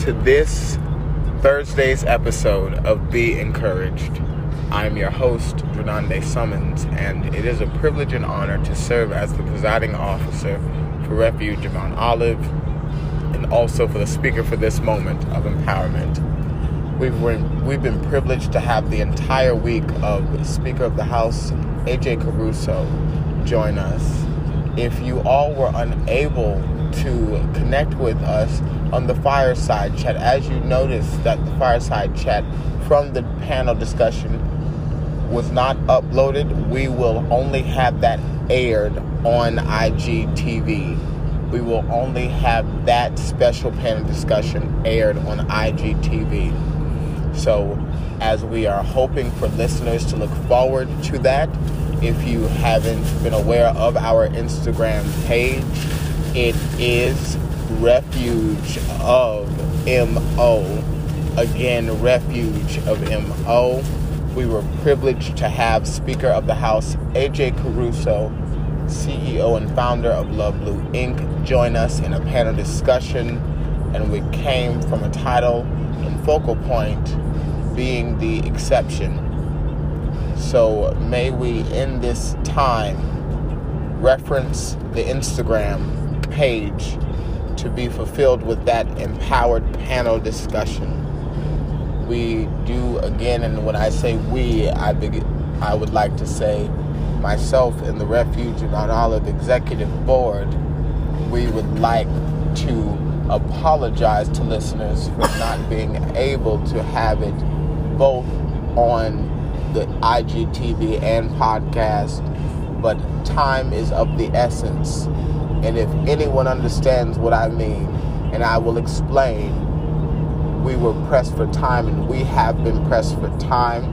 To this Thursday's episode of Be Encouraged. I'm your host, Drenande Summons, and it is a privilege and honor to serve as the presiding officer for Refuge Mount Olive and also for the speaker for this moment of empowerment. We've been, we've been privileged to have the entire week of Speaker of the House, AJ Caruso, join us. If you all were unable to connect with us on the fireside chat, as you noticed that the fireside chat from the panel discussion was not uploaded, we will only have that aired on IGTV. We will only have that special panel discussion aired on IGTV. So, as we are hoping for listeners to look forward to that, if you haven't been aware of our Instagram page, it is Refuge of MO. Again, Refuge of MO. We were privileged to have Speaker of the House AJ Caruso, CEO and founder of Love Blue Inc., join us in a panel discussion. And we came from a title and focal point being the exception. So may we, in this time, reference the Instagram page to be fulfilled with that empowered panel discussion. We do again, and when I say we, I begin, I would like to say myself and the Refuge and on all of Mount Olive Executive Board. We would like to apologize to listeners for not being able to have it both on the IGTV and podcast, but time is of the essence. And if anyone understands what I mean, and I will explain, we were pressed for time and we have been pressed for time.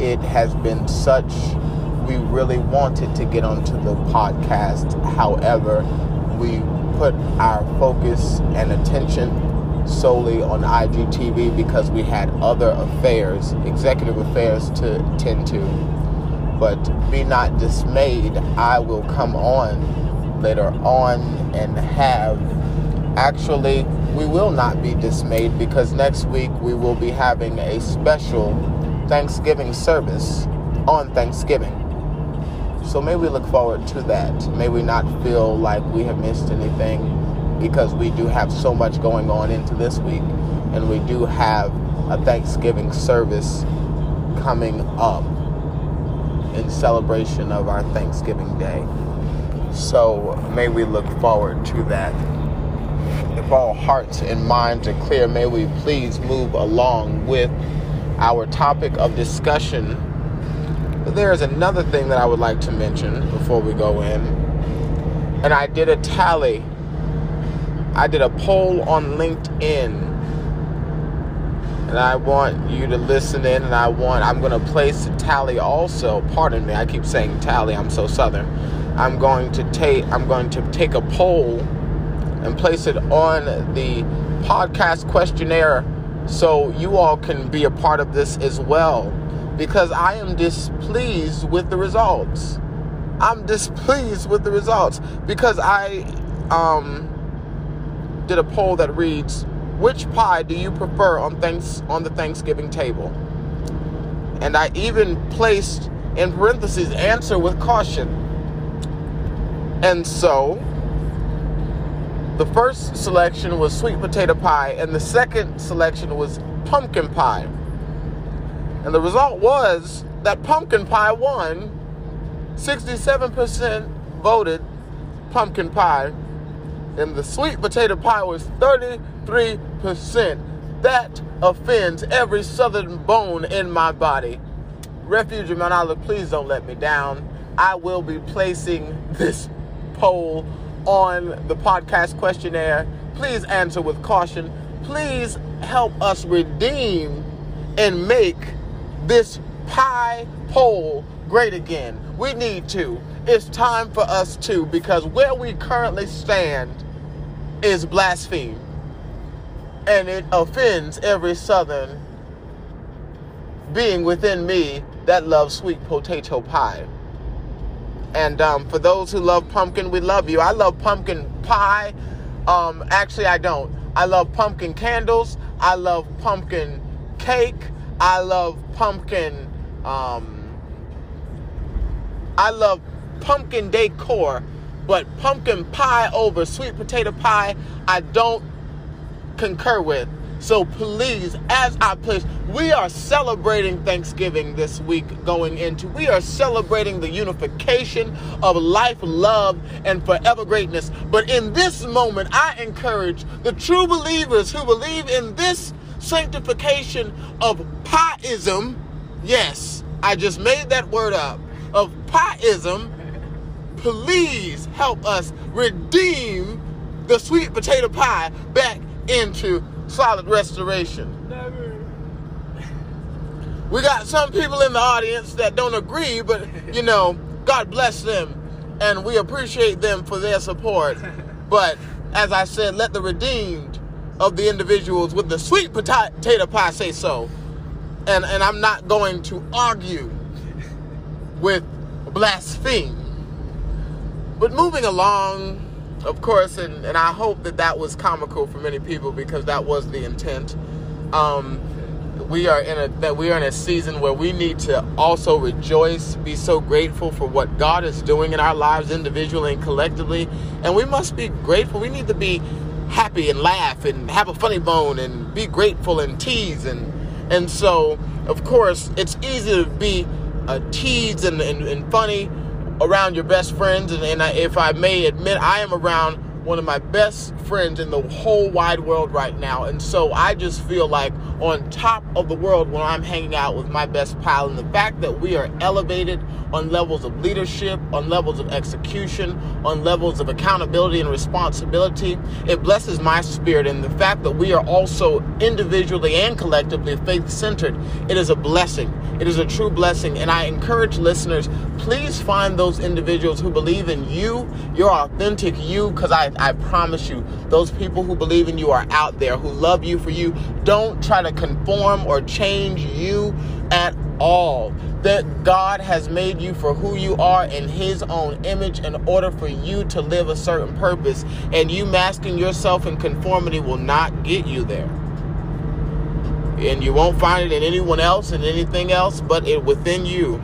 It has been such, we really wanted to get onto the podcast. However, we put our focus and attention solely on IGTV because we had other affairs, executive affairs to tend to. But be not dismayed, I will come on later on and have. Actually, we will not be dismayed because next week we will be having a special Thanksgiving service on Thanksgiving. So may we look forward to that. May we not feel like we have missed anything because we do have so much going on into this week and we do have a Thanksgiving service coming up in celebration of our Thanksgiving Day. So may we look forward to that. If all hearts and minds are clear, may we please move along with our topic of discussion. But there is another thing that I would like to mention before we go in. And I did a tally I did a poll on LinkedIn. And I want you to listen in and I want I'm gonna place a tally also. Pardon me, I keep saying tally, I'm so southern. I'm going to take I'm going to take a poll and place it on the podcast questionnaire so you all can be a part of this as well because I am displeased with the results. I'm displeased with the results because I um, did a poll that reads, "Which pie do you prefer on thanks on the Thanksgiving table?" And I even placed in parentheses answer with caution. And so the first selection was sweet potato pie, and the second selection was pumpkin pie. And the result was that pumpkin pie won. 67% voted pumpkin pie, and the sweet potato pie was 33%. That offends every southern bone in my body. Refuge of Mount Olive, please don't let me down. I will be placing this poll on the podcast questionnaire. Please answer with caution. Please help us redeem and make this pie poll great again. We need to. It's time for us to because where we currently stand is blaspheme. And it offends every southern being within me that loves sweet potato pie. And um, for those who love pumpkin, we love you. I love pumpkin pie. Um, actually, I don't. I love pumpkin candles. I love pumpkin cake. I love pumpkin. Um, I love pumpkin decor, but pumpkin pie over sweet potato pie, I don't concur with. So please, as I push, we are celebrating Thanksgiving this week going into. We are celebrating the unification of life, love, and forever greatness. But in this moment, I encourage the true believers who believe in this sanctification of pieism. Yes, I just made that word up. Of pieism. Please help us redeem the sweet potato pie back into solid restoration. Never. We got some people in the audience that don't agree, but you know, God bless them, and we appreciate them for their support. But as I said, let the redeemed of the individuals with the sweet potato pie say so. And and I'm not going to argue with blaspheme. But moving along of course, and, and I hope that that was comical for many people because that was the intent. Um, we are in a that we are in a season where we need to also rejoice, be so grateful for what God is doing in our lives individually and collectively, and we must be grateful. We need to be happy and laugh and have a funny bone and be grateful and tease and and so of course it's easy to be a tease and, and, and funny around your best friends, and, and I, if I may admit, I am around one of my best friends in the whole wide world right now. And so I just feel like on top of the world when I'm hanging out with my best pal. And the fact that we are elevated on levels of leadership, on levels of execution, on levels of accountability and responsibility, it blesses my spirit. And the fact that we are also individually and collectively faith centered, it is a blessing. It is a true blessing. And I encourage listeners, please find those individuals who believe in you, your authentic you, because I I promise you, those people who believe in you are out there, who love you for you. Don't try to conform or change you at all. That God has made you for who you are in His own image in order for you to live a certain purpose. And you masking yourself in conformity will not get you there. And you won't find it in anyone else and anything else but it within you.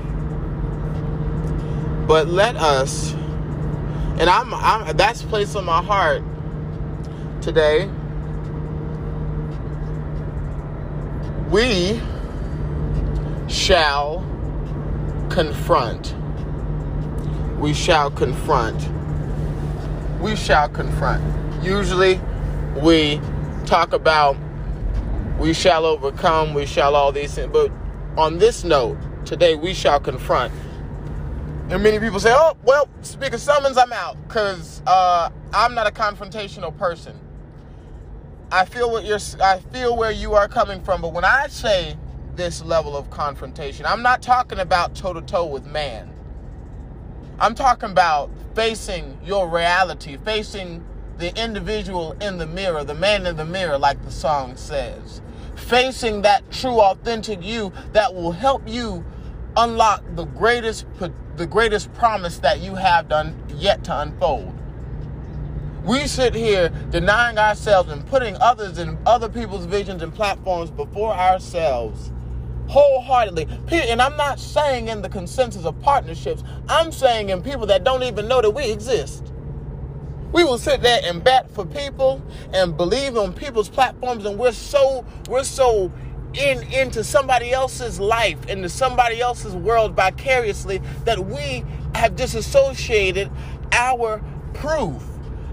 But let us and I'm, I'm that's placed on my heart today. We shall confront. We shall confront. We shall confront. Usually we talk about we shall overcome, we shall all these things. But on this note, today we shall confront. And many people say, oh, well, Speaker Summons, I'm out because uh, I'm not a confrontational person. I feel what you're, I feel where you are coming from, but when I say this level of confrontation, I'm not talking about toe to toe with man. I'm talking about facing your reality, facing the individual in the mirror, the man in the mirror, like the song says. Facing that true, authentic you that will help you unlock the greatest the greatest promise that you have done yet to unfold. We sit here denying ourselves and putting others and other people's visions and platforms before ourselves wholeheartedly. And I'm not saying in the consensus of partnerships, I'm saying in people that don't even know that we exist. We will sit there and bat for people and believe on people's platforms, and we're so we're so in into somebody else's life, into somebody else's world vicariously that we have disassociated our proof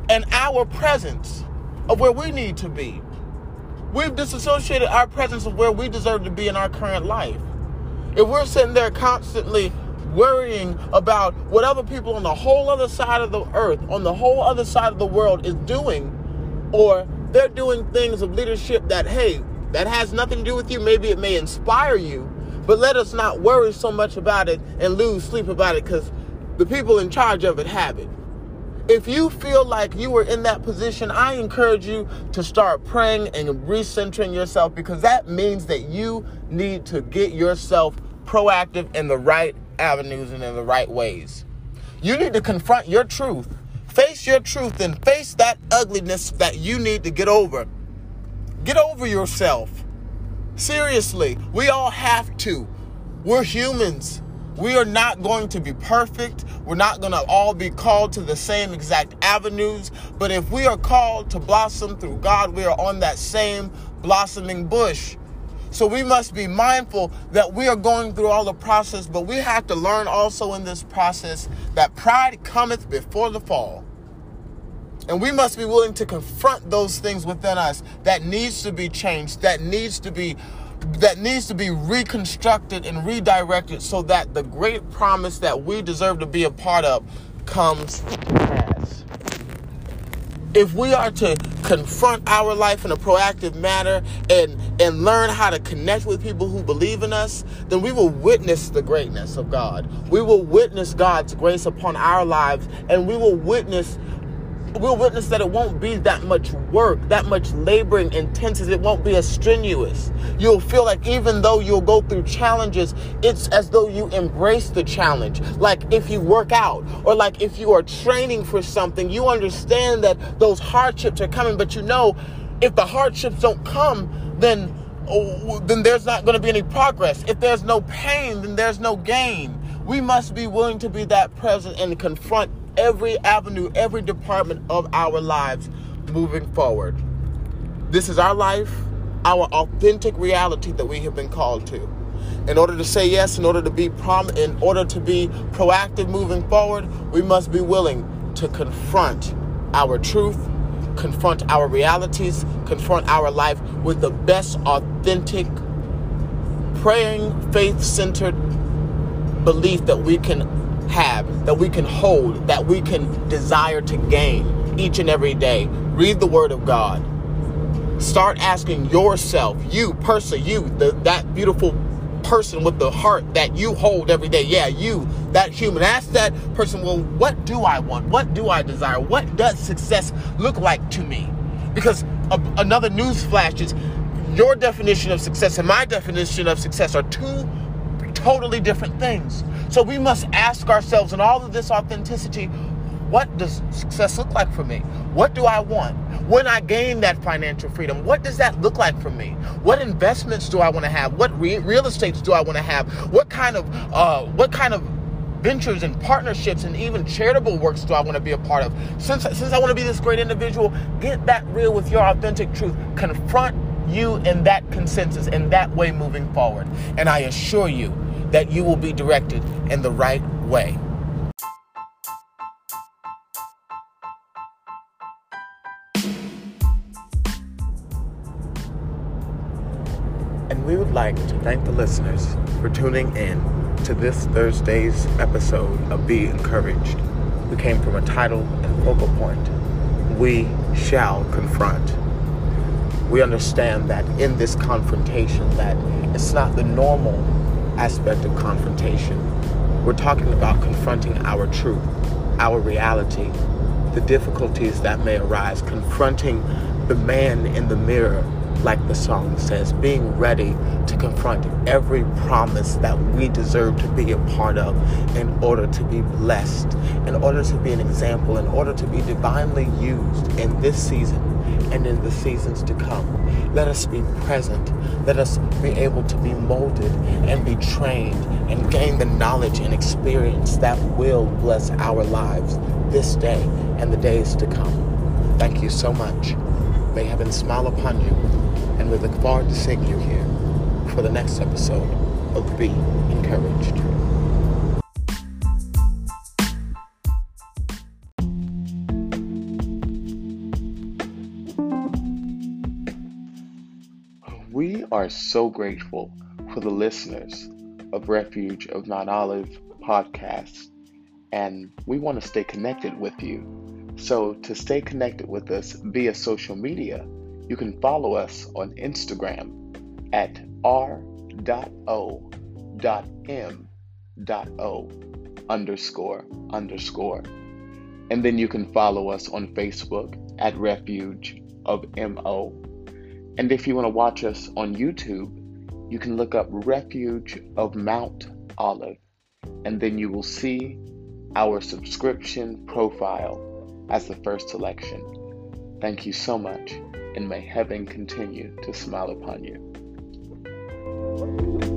and our presence of where we need to be. We've disassociated our presence of where we deserve to be in our current life. If we're sitting there constantly worrying about what other people on the whole other side of the earth, on the whole other side of the world is doing, or they're doing things of leadership that, hey, that has nothing to do with you. Maybe it may inspire you, but let us not worry so much about it and lose sleep about it because the people in charge of it have it. If you feel like you were in that position, I encourage you to start praying and recentering yourself because that means that you need to get yourself proactive in the right avenues and in the right ways. You need to confront your truth, face your truth, and face that ugliness that you need to get over. Get over yourself. Seriously, we all have to. We're humans. We are not going to be perfect. We're not going to all be called to the same exact avenues. But if we are called to blossom through God, we are on that same blossoming bush. So we must be mindful that we are going through all the process, but we have to learn also in this process that pride cometh before the fall. And we must be willing to confront those things within us that needs to be changed, that needs to be that needs to be reconstructed and redirected so that the great promise that we deserve to be a part of comes to pass. If we are to confront our life in a proactive manner and, and learn how to connect with people who believe in us, then we will witness the greatness of God. We will witness God's grace upon our lives, and we will witness we'll witness that it won't be that much work, that much laboring intensity. It won't be as strenuous. You'll feel like even though you'll go through challenges, it's as though you embrace the challenge. Like if you work out or like if you are training for something, you understand that those hardships are coming, but you know if the hardships don't come, then oh, then there's not going to be any progress. If there's no pain, then there's no gain. We must be willing to be that present and confront every avenue, every department of our lives moving forward. This is our life, our authentic reality that we have been called to. In order to say yes, in order to be prom- in order to be proactive moving forward, we must be willing to confront our truth, confront our realities, confront our life with the best authentic praying faith-centered belief that we can have, that we can hold, that we can desire to gain each and every day. Read the Word of God. Start asking yourself, you person, you, the, that beautiful person with the heart that you hold every day. Yeah, you, that human. Ask that person, well, what do I want? What do I desire? What does success look like to me? Because a, another news flash is your definition of success and my definition of success are two totally different things. So we must ask ourselves in all of this authenticity, what does success look like for me? What do I want? When I gain that financial freedom, what does that look like for me? What investments do I want to have? What re- real estates do I want to have? What kind of uh, what kind of ventures and partnerships and even charitable works do I want to be a part of? Since since I want to be this great individual, get that real with your authentic truth. Confront you in that consensus in that way moving forward. And I assure you that you will be directed in the right way. And we would like to thank the listeners for tuning in to this Thursday's episode of Be Encouraged. We came from a title and focal point. We shall confront we understand that in this confrontation that it's not the normal aspect of confrontation. We're talking about confronting our truth, our reality, the difficulties that may arise, confronting the man in the mirror like the song says, being ready to confront every promise that we deserve to be a part of in order to be blessed, in order to be an example, in order to be divinely used in this season and in the seasons to come. Let us be present. Let us be able to be molded and be trained and gain the knowledge and experience that will bless our lives this day and the days to come. Thank you so much. May heaven smile upon you, and we look forward to seeing you here for the next episode of Be Encouraged. Are so grateful for the listeners of Refuge of Mount Olive podcast, and we want to stay connected with you. So, to stay connected with us via social media, you can follow us on Instagram at r.o.m.o underscore underscore. And then you can follow us on Facebook at Refuge of MO and if you want to watch us on YouTube, you can look up Refuge of Mount Olive, and then you will see our subscription profile as the first selection. Thank you so much, and may heaven continue to smile upon you.